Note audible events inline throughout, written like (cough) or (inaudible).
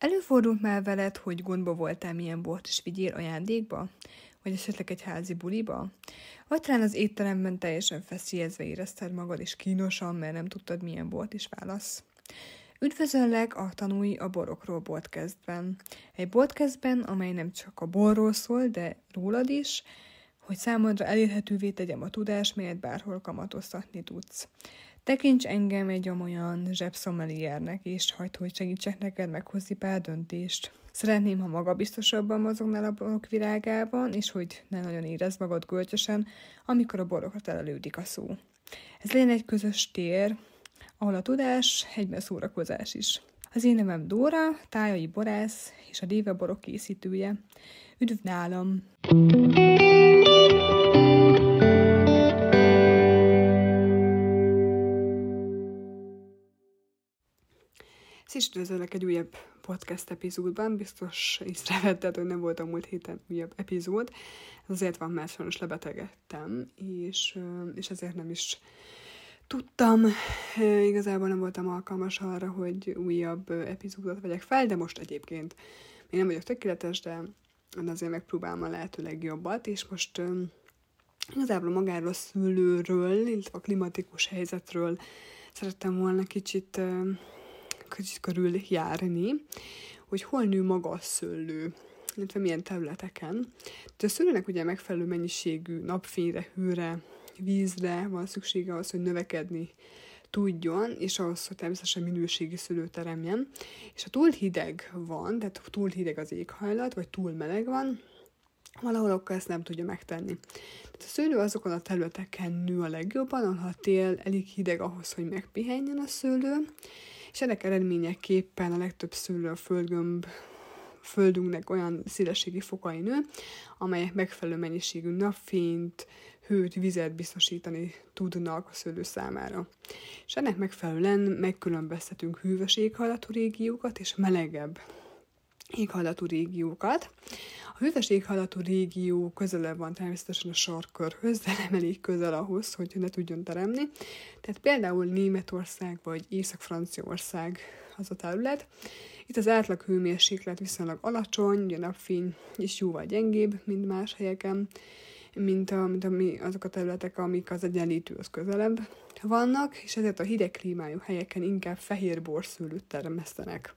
Előfordult már veled, hogy gondba voltál, milyen bort is vigyél ajándékba? Vagy esetleg egy házi buliba? Vagy talán az étteremben teljesen feszélyezve érezted magad, és kínosan, mert nem tudtad, milyen bort is válasz? Üdvözöllek a Tanulj a borokról podcastben. Egy podcastben, amely nem csak a borról szól, de rólad is, hogy számodra elérhetővé tegyem a tudást, melyet bárhol kamatoztatni tudsz. Tekints engem egy olyan zsebszomeliernek, és hagyd, hogy segítsek neked meghozni pár döntést. Szeretném, ha magabiztosabban mozognál a borok virágában, és hogy ne nagyon érezd magad gölcsösen, amikor a borokra telelődik a szó. Ez legyen egy közös tér, ahol a tudás egyben szórakozás is. Az én nevem Dóra, tájai borász és a Déve borok készítője. Üdv nálam! Üdvözöllek egy újabb podcast epizódban. Biztos észrevetted, hogy nem volt a múlt héten újabb epizód. Ez azért van, mert sajnos lebetegedtem, és, és ezért nem is tudtam, igazából nem voltam alkalmas arra, hogy újabb epizódot vegyek fel, de most egyébként még nem vagyok tökéletes, de azért megpróbálom a lehető legjobbat, és most igazából magáról a szülőről, illetve a klimatikus helyzetről szerettem volna kicsit körül járni, hogy hol nő maga a szőlő, illetve milyen területeken. De a szőlőnek ugye megfelelő mennyiségű napfényre, hőre, vízre van szüksége ahhoz, hogy növekedni tudjon, és ahhoz, hogy természetesen minőségi szőlő teremjen. És ha túl hideg van, tehát túl hideg az éghajlat, vagy túl meleg van, valahol akkor ezt nem tudja megtenni. Tehát a szőlő azokon a területeken nő a legjobban, ahol a tél elég hideg ahhoz, hogy megpihenjen a szőlő, és ennek eredményeképpen a legtöbb szőlő a földgömb földünknek olyan szélességi fokai nő, amelyek megfelelő mennyiségű napfényt, hőt, vizet biztosítani tudnak a szőlő számára. És ennek megfelelően megkülönböztetünk hűvös éghajlatú régiókat és melegebb éghajlatú régiókat. Hűvös éghajlatú régió közelebb van természetesen a sarkörhöz, de nem elég közel ahhoz, hogy ne tudjon teremni. Tehát például Németország vagy Észak-Franciaország az a terület. Itt az átlag hőmérséklet viszonylag alacsony, ugye napfény is jóval gyengébb, mint más helyeken, mint, a, mint ami, azok a területek, amik az egyenlítőhöz közelebb vannak, és ezért a hideg klímájú helyeken inkább fehér borszőlőt termesztenek.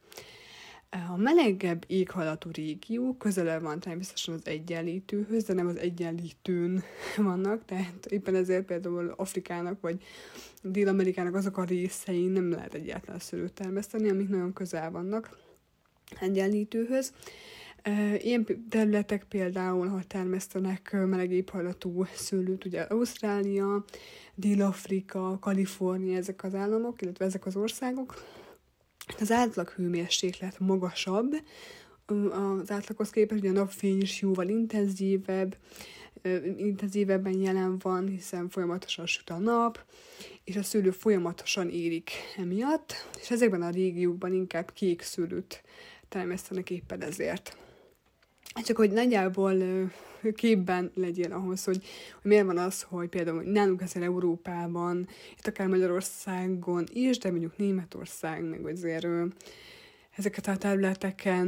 A melegebb éghajlatú régió közelebb van természetesen az egyenlítőhöz, de nem az egyenlítőn (laughs) vannak, tehát éppen ezért például Afrikának vagy Dél-Amerikának azok a részein nem lehet egyáltalán szőlőt termeszteni, amik nagyon közel vannak egyenlítőhöz. Ilyen területek például, ahol termesztenek meleg éghajlatú szőlőt, ugye Ausztrália, Dél-Afrika, Kalifornia, ezek az államok, illetve ezek az országok, az átlag hőmérséklet magasabb, az átlaghoz képest, hogy a napfény is jóval intenzívebb, intenzívebben jelen van, hiszen folyamatosan süt a nap, és a szőlő folyamatosan érik emiatt, és ezekben a régiókban inkább kék szőlőt termesztenek éppen ezért. Csak hogy nagyjából képben legyél ahhoz, hogy, hogy miért van az, hogy például nálunk ezzel Európában, itt akár Magyarországon is, de mondjuk Németország, meg azért ezeket a területeken,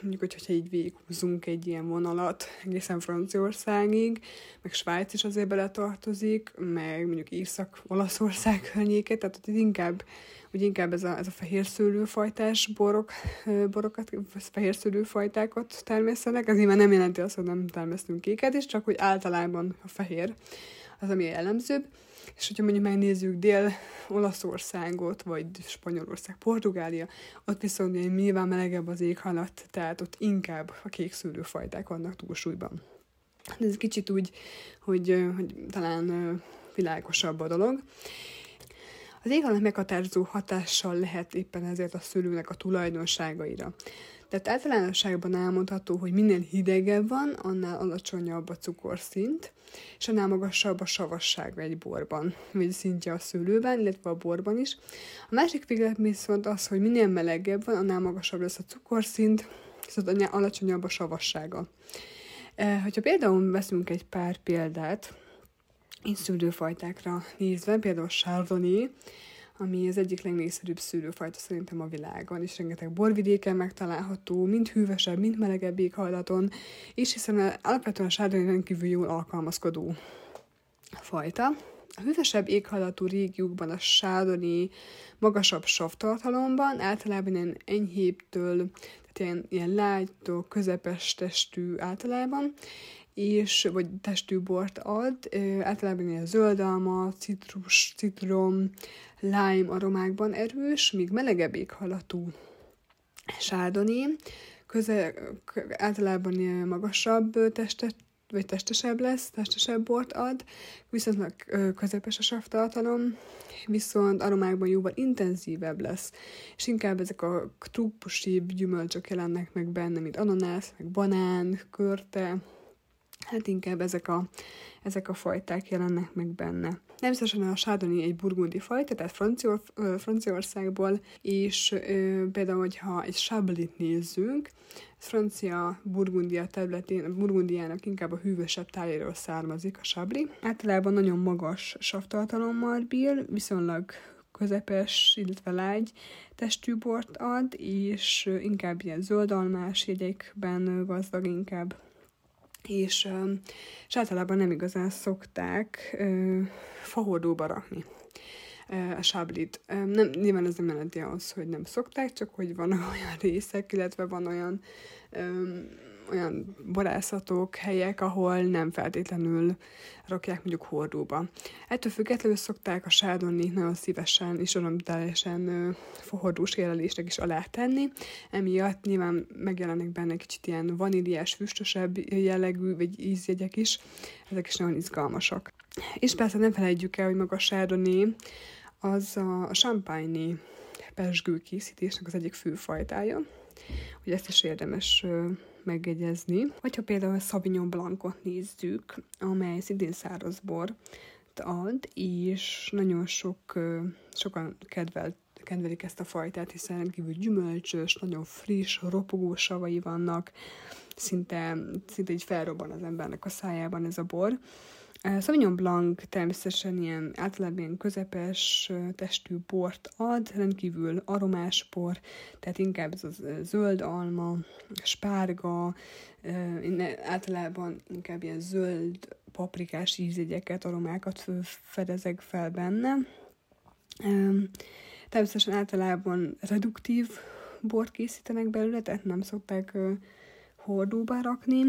mondjuk, hogyha így végighúzunk egy ilyen vonalat egészen Franciaországig, meg Svájc is azért beletartozik, meg mondjuk Észak-Olaszország (laughs) környéke, tehát hogy inkább, hogy inkább ez a, ez a fehér szőlőfajtás borok, borokat, fehér szőlőfajtákat termesztenek, ez nyilván nem jelenti azt, hogy nem termesztünk kéket, és csak hogy általában a fehér az, ami jellemzőbb. És hogyha mondjuk megnézzük Dél-Olaszországot, vagy Spanyolország, Portugália, ott viszont nyilván melegebb az éghajlat, tehát ott inkább a kék szőlőfajták vannak túlsúlyban. Ez kicsit úgy, hogy, hogy talán világosabb a dolog. Az éghajlat meghatározó hatással lehet éppen ezért a szőlőnek a tulajdonságaira. Tehát általánosságban elmondható, hogy minél hidegebb van, annál alacsonyabb a cukorszint, és annál magasabb a savasság egy borban, vagy szintje a szőlőben, illetve a borban is. A másik véglet viszont az, hogy minél melegebb van, annál magasabb lesz a cukorszint, viszont annál alacsonyabb a savassága. E, hogyha például veszünk egy pár példát, szőlőfajtákra nézve, például Chardonnay, ami az egyik legnépszerűbb szőlőfajta szerintem a világon, és rengeteg borvidéken megtalálható, mind hűvösebb, mind melegebb éghajlaton, és hiszen alapvetően a sárdoni rendkívül jól alkalmazkodó fajta. A hűvösebb éghajlatú régiókban a sádoni magasabb savtartalomban, általában ilyen enyhébbtől, tehát ilyen, ilyen lágytól közepes testű általában, és, vagy testű bort ad, általában ilyen zöldalma, citrus, citrom, lime aromákban erős, míg melegebb éghajlatú sárdoni, köze, általában magasabb testet vagy testesebb lesz, testesebb bort ad, viszont közepes a savtartalom, viszont aromákban jóval intenzívebb lesz, és inkább ezek a trópusibb gyümölcsök jelennek meg benne, mint ananász, meg banán, körte, hát inkább ezek a, ezek a fajták jelennek meg benne. Természetesen a Chardonnay egy burgundi fajta, tehát Francior, Franciaországból, és ö, például, hogyha egy Chablis nézzünk, ez francia Burgundia területén, Burgundiának inkább a hűvösebb tájéről származik a Chablis. Általában nagyon magas savtartalommal bír, viszonylag közepes, illetve lágy testű bort ad, és inkább ilyen zöldalmás jegyekben gazdag inkább és, és általában nem igazán szokták fahordóba rakni a sáblit. Nem, nyilván ez nem jelenti az, hogy nem szokták, csak hogy vannak (laughs) olyan részek, illetve van olyan olyan borászatok, helyek, ahol nem feltétlenül rakják mondjuk hordóba. Ettől függetlenül szokták a sárdonni nagyon szívesen és örömtelesen hordós érlelésnek is alá tenni. Emiatt nyilván megjelenik benne kicsit ilyen vaníliás, füstösebb jellegű, vagy ízjegyek is. Ezek is nagyon izgalmasak. És persze nem felejtjük el, hogy maga a sárdonni az a champagne pesgő készítésnek az egyik fő fajtája. Ugye ezt is érdemes megjegyezni. Vagy ha például a Sauvignon Blancot nézzük, amely szintén száraz bor ad, és nagyon sok, sokan kedvelt kedvelik ezt a fajtát, hiszen rendkívül gyümölcsös, nagyon friss, ropogó savai vannak, szinte, szinte így felrobban az embernek a szájában ez a bor. Sauvignon Blanc természetesen ilyen általában ilyen közepes testű bort ad, rendkívül aromás bor, tehát inkább ez a zöld alma, spárga, általában inkább ilyen zöld paprikás ízjegyeket, aromákat fedezek fel benne. Természetesen általában reduktív bort készítenek belőle, tehát nem szokták hordóba rakni,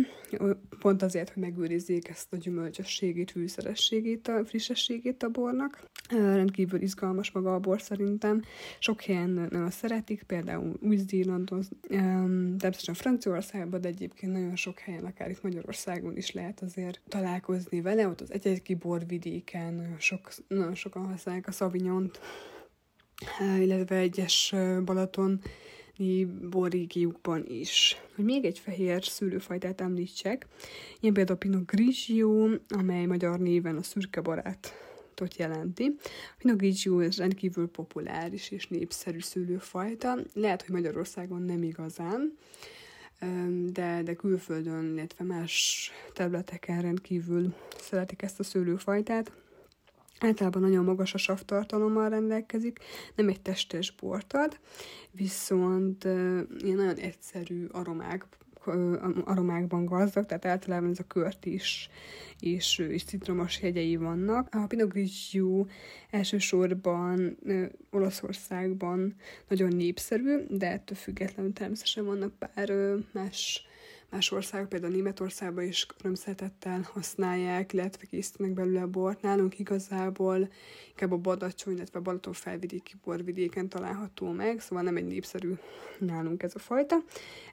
pont azért, hogy megőrizzék ezt a gyümölcsösségét, fűszerességét, a frissességét a bornak. Rendkívül izgalmas maga a bor szerintem. Sok helyen nagyon szeretik, például Új-Zélandon, természetesen Franciaországban, de egyébként nagyon sok helyen, akár itt Magyarországon is lehet azért találkozni vele. Ott az egyetki borvidéken sok, nagyon sokan használják a szavinyont, illetve egyes Balaton borrégiókban is. Hogy még egy fehér szőlőfajtát említsek, ilyen például a Pinot Grigio, amely magyar néven a szürke barát jelenti. A Pinot Grigio ez rendkívül populáris és népszerű szőlőfajta. Lehet, hogy Magyarországon nem igazán, de, de külföldön, illetve más területeken rendkívül szeretik ezt a szőlőfajtát. Általában nagyon magas a savtartalommal rendelkezik, nem egy testes bort ad, viszont ilyen nagyon egyszerű aromák, aromákban gazdag, tehát általában ez a kört is, és, és citromos hegyei vannak. A Pinot Grigio elsősorban Olaszországban nagyon népszerű, de ettől függetlenül természetesen vannak pár más Más országok, például Németországban is örömszeretettel használják, illetve készítenek belőle a bort. Nálunk igazából inkább a Badacsony, illetve a Balaton felvidéki borvidéken található meg, szóval nem egy népszerű nálunk ez a fajta.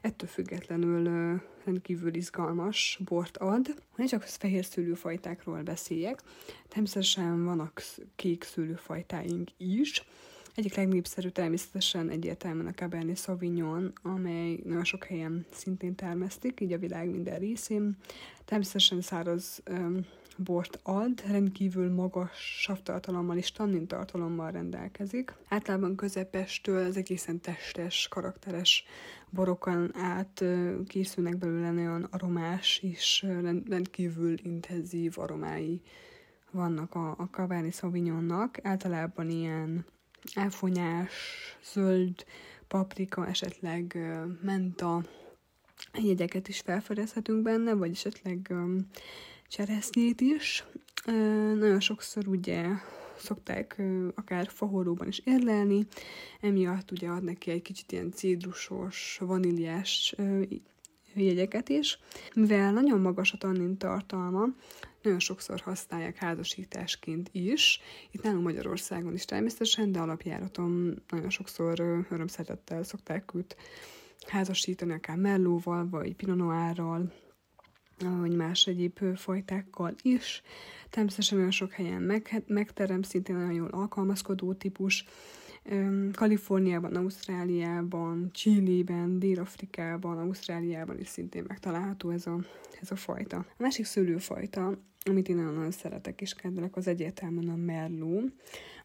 Ettől függetlenül rendkívül izgalmas bort ad. Ha csak fehér szőlőfajtákról beszéljek, természetesen vannak kék szőlőfajtáink is, egyik legnépszerű természetesen egyértelműen a Cabernet Sauvignon, amely nagyon sok helyen szintén termesztik, így a világ minden részén. Természetesen száraz um, bort ad, rendkívül magas savtartalommal és tannin tartalommal rendelkezik. Általában közepestől az egészen testes, karakteres borokon át készülnek belőle nagyon aromás és rendkívül intenzív aromái vannak a, a Cabernet Sauvignonnak. Általában ilyen áfonyás, zöld, paprika, esetleg menta jegyeket is felfedezhetünk benne, vagy esetleg cseresznyét is. Nagyon sokszor ugye szokták akár fahoróban is érlelni, emiatt ugye ad neki egy kicsit ilyen cédrusos, vaníliás jegyeket is. Mivel nagyon magas a tannin tartalma, nagyon sokszor használják házasításként is. Itt nálunk Magyarországon is természetesen, de alapjáraton nagyon sokszor örömszerettel szokták őt házasítani, akár mellóval, vagy pinonoárral, vagy más egyéb fajtákkal is. Természetesen nagyon sok helyen meg, megterem, szintén nagyon jól alkalmazkodó típus. Kaliforniában, Ausztráliában, Chilében, Dél-Afrikában, Ausztráliában is szintén megtalálható ez a, ez a fajta. A másik szőlőfajta, amit én nagyon-nagyon szeretek és kedvelek, az egyértelműen a merló,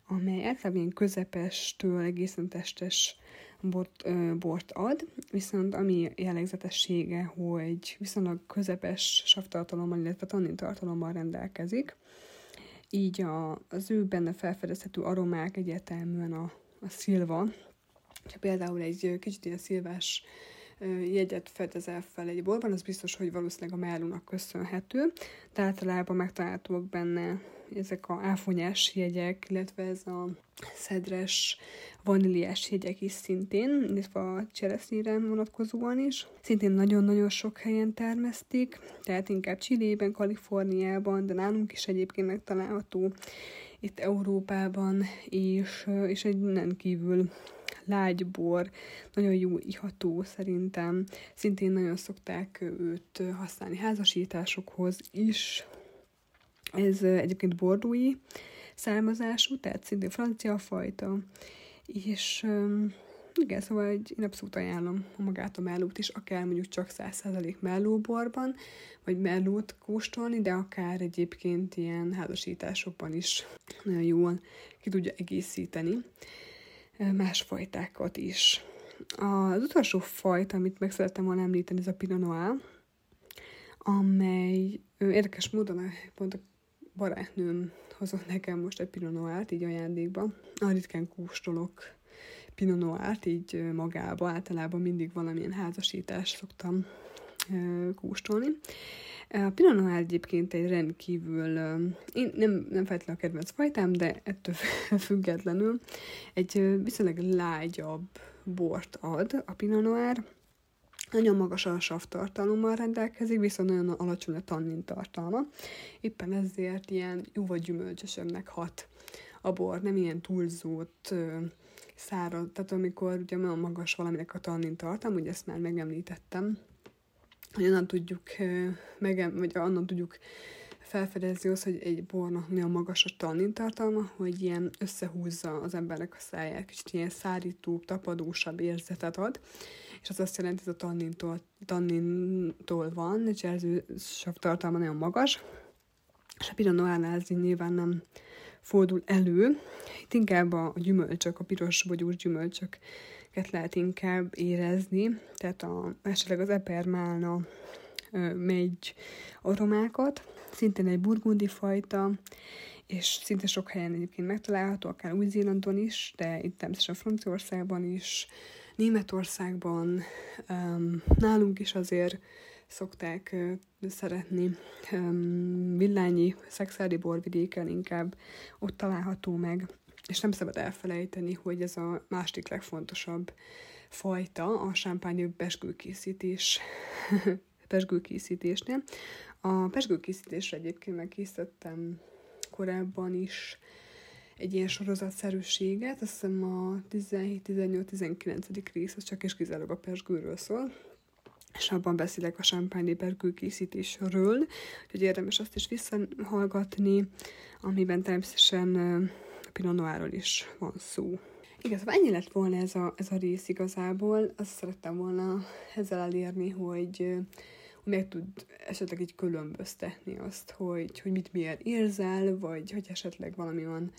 amely általában ilyen közepestől egészen testes bort, ö, bort ad, viszont ami jellegzetessége, hogy viszonylag közepes savtartalommal, illetve tannin tartalommal rendelkezik, így a, az ő benne felfedezhető aromák egyértelműen a, a szilva. Ha például egy kicsit ilyen szilvás jegyet fedezel fel egy borban, az biztos, hogy valószínűleg a mellónak köszönhető, de általában megtalálhatóak benne ezek a áfonyás jegyek, illetve ez a szedres, vaníliás jegyek is szintén, illetve a cseresznyére vonatkozóan is. Szintén nagyon-nagyon sok helyen termesztik, tehát inkább Csillében, Kaliforniában, de nálunk is egyébként megtalálható itt Európában, és, és egy nem kívül lágy bor, nagyon jó iható szerintem. Szintén nagyon szokták őt használni házasításokhoz is. Ez egyébként bordói származású, tehát szintén francia fajta, és igen, szóval egy, én abszolút ajánlom magát a mellót is, akár mondjuk csak 100% mellóborban, vagy mellót kóstolni, de akár egyébként ilyen házasításokban is nagyon jól ki tudja egészíteni más fajtákat is. Az utolsó fajta, amit meg szerettem volna említeni, ez a Pinot Noir, amely érdekes módon pont a barátnőm hozott nekem most egy Pinot Noir-t, így ajándékba. A ritkán kóstolok Pinot Noir-t így magába, általában mindig valamilyen házasítást szoktam kóstolni. A Pinot Noir egyébként egy rendkívül, én nem, nem feltétlenül a kedvenc fajtám, de ettől (laughs) függetlenül egy viszonylag lágyabb bort ad a Pinot Noir, nagyon magas a savtartalommal rendelkezik, viszont nagyon alacsony a tannin tartalma. Éppen ezért ilyen jóval gyümölcsösebbnek hat a bor, nem ilyen túlzót szárad, tehát amikor ugye nagyon magas valaminek a tannin tartalma, ugye ezt már megemlítettem, hogy onnan tudjuk, meg, vagy onnan tudjuk felfedezni azt, hogy egy bornak milyen magas a tannin tartalma, hogy ilyen összehúzza az embernek a száját, kicsit ilyen szárítóbb, tapadósabb érzetet ad, és az azt jelenti, hogy a tannintól, tannintól van, és ez sav tartalma nagyon magas, és a Pinot Noirnál ez nyilván nem fordul elő. Itt inkább a gyümölcsök, a piros bogyós gyümölcsök lehet inkább érezni, tehát a, esetleg az epermálna megy aromákat, szintén egy burgundi fajta, és szinte sok helyen egyébként megtalálható, akár Új-Zélandon is, de itt természetesen Franciaországban is, Németországban, um, nálunk is azért szokták szeretni villányi, szexádi borvidéken inkább ott található meg és nem szabad elfelejteni, hogy ez a másik legfontosabb fajta a sámpányi pesgőkészítés, (laughs) pesgőkészítésnél. A pesgőkészítésre egyébként megkészítettem korábban is egy ilyen sorozatszerűséget, azt hiszem a 17, 18, 19. rész, az csak és kizárólag a pesgőről szól, és abban beszélek a sámpányi pesgő készítésről, úgyhogy érdemes azt is visszahallgatni, amiben természetesen Pinot Noirról is van szó. Igazából ennyi lett volna ez a, ez a rész igazából. Azt szerettem volna ezzel elérni, hogy meg tud esetleg így különböztetni azt, hogy, hogy mit miért érzel, vagy hogy esetleg valami van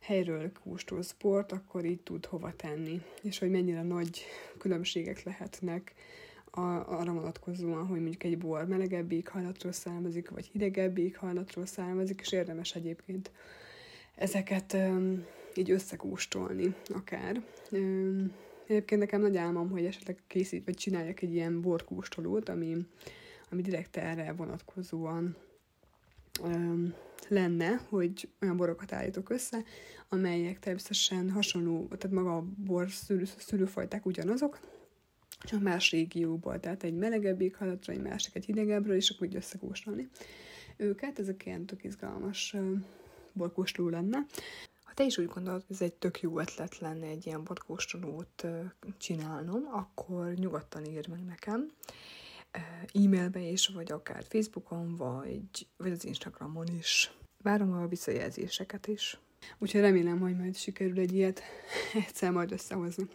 helyről kóstol sport, akkor így tud hova tenni. És hogy mennyire nagy különbségek lehetnek a, arra vonatkozóan, hogy mondjuk egy bor melegebb éghajlatról származik, vagy hidegebb éghajlatról származik, és érdemes egyébként ezeket így összekóstolni akár. Egyébként nekem nagy álmom, hogy esetleg készít, vagy csináljak egy ilyen borkóstolót, ami, ami direkt erre vonatkozóan öm, lenne, hogy olyan borokat állítok össze, amelyek természetesen hasonló, tehát maga a bor szülő, szülőfajták ugyanazok, csak más régióból, tehát egy melegebb éghajlatra, egy másik egy hidegebbről, és akkor úgy összekóstolni őket. Ezek ilyen tök izgalmas borkóstoló lenne. Ha te is úgy gondolod, hogy ez egy tök jó ötlet lenne egy ilyen borkóstolót csinálnom, akkor nyugodtan írd meg nekem e-mailbe is, vagy akár Facebookon, vagy, vagy az Instagramon is. Várom a visszajelzéseket is. Úgyhogy remélem, hogy majd sikerül egy ilyet (laughs) egyszer majd összehozni.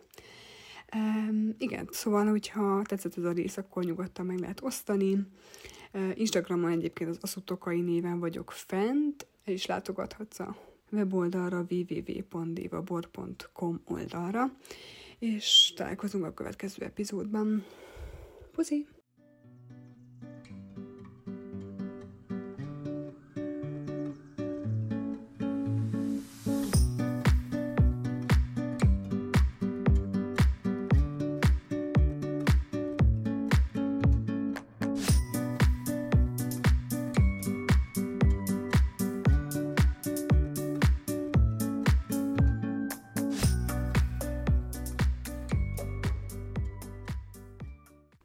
Um, igen, szóval, hogyha tetszett ez a rész, akkor nyugodtan meg lehet osztani. Uh, Instagramon egyébként az aszutokai néven vagyok fent, is látogathatsz a weboldalra www.divabor.com oldalra, és találkozunk a következő epizódban. Puzi!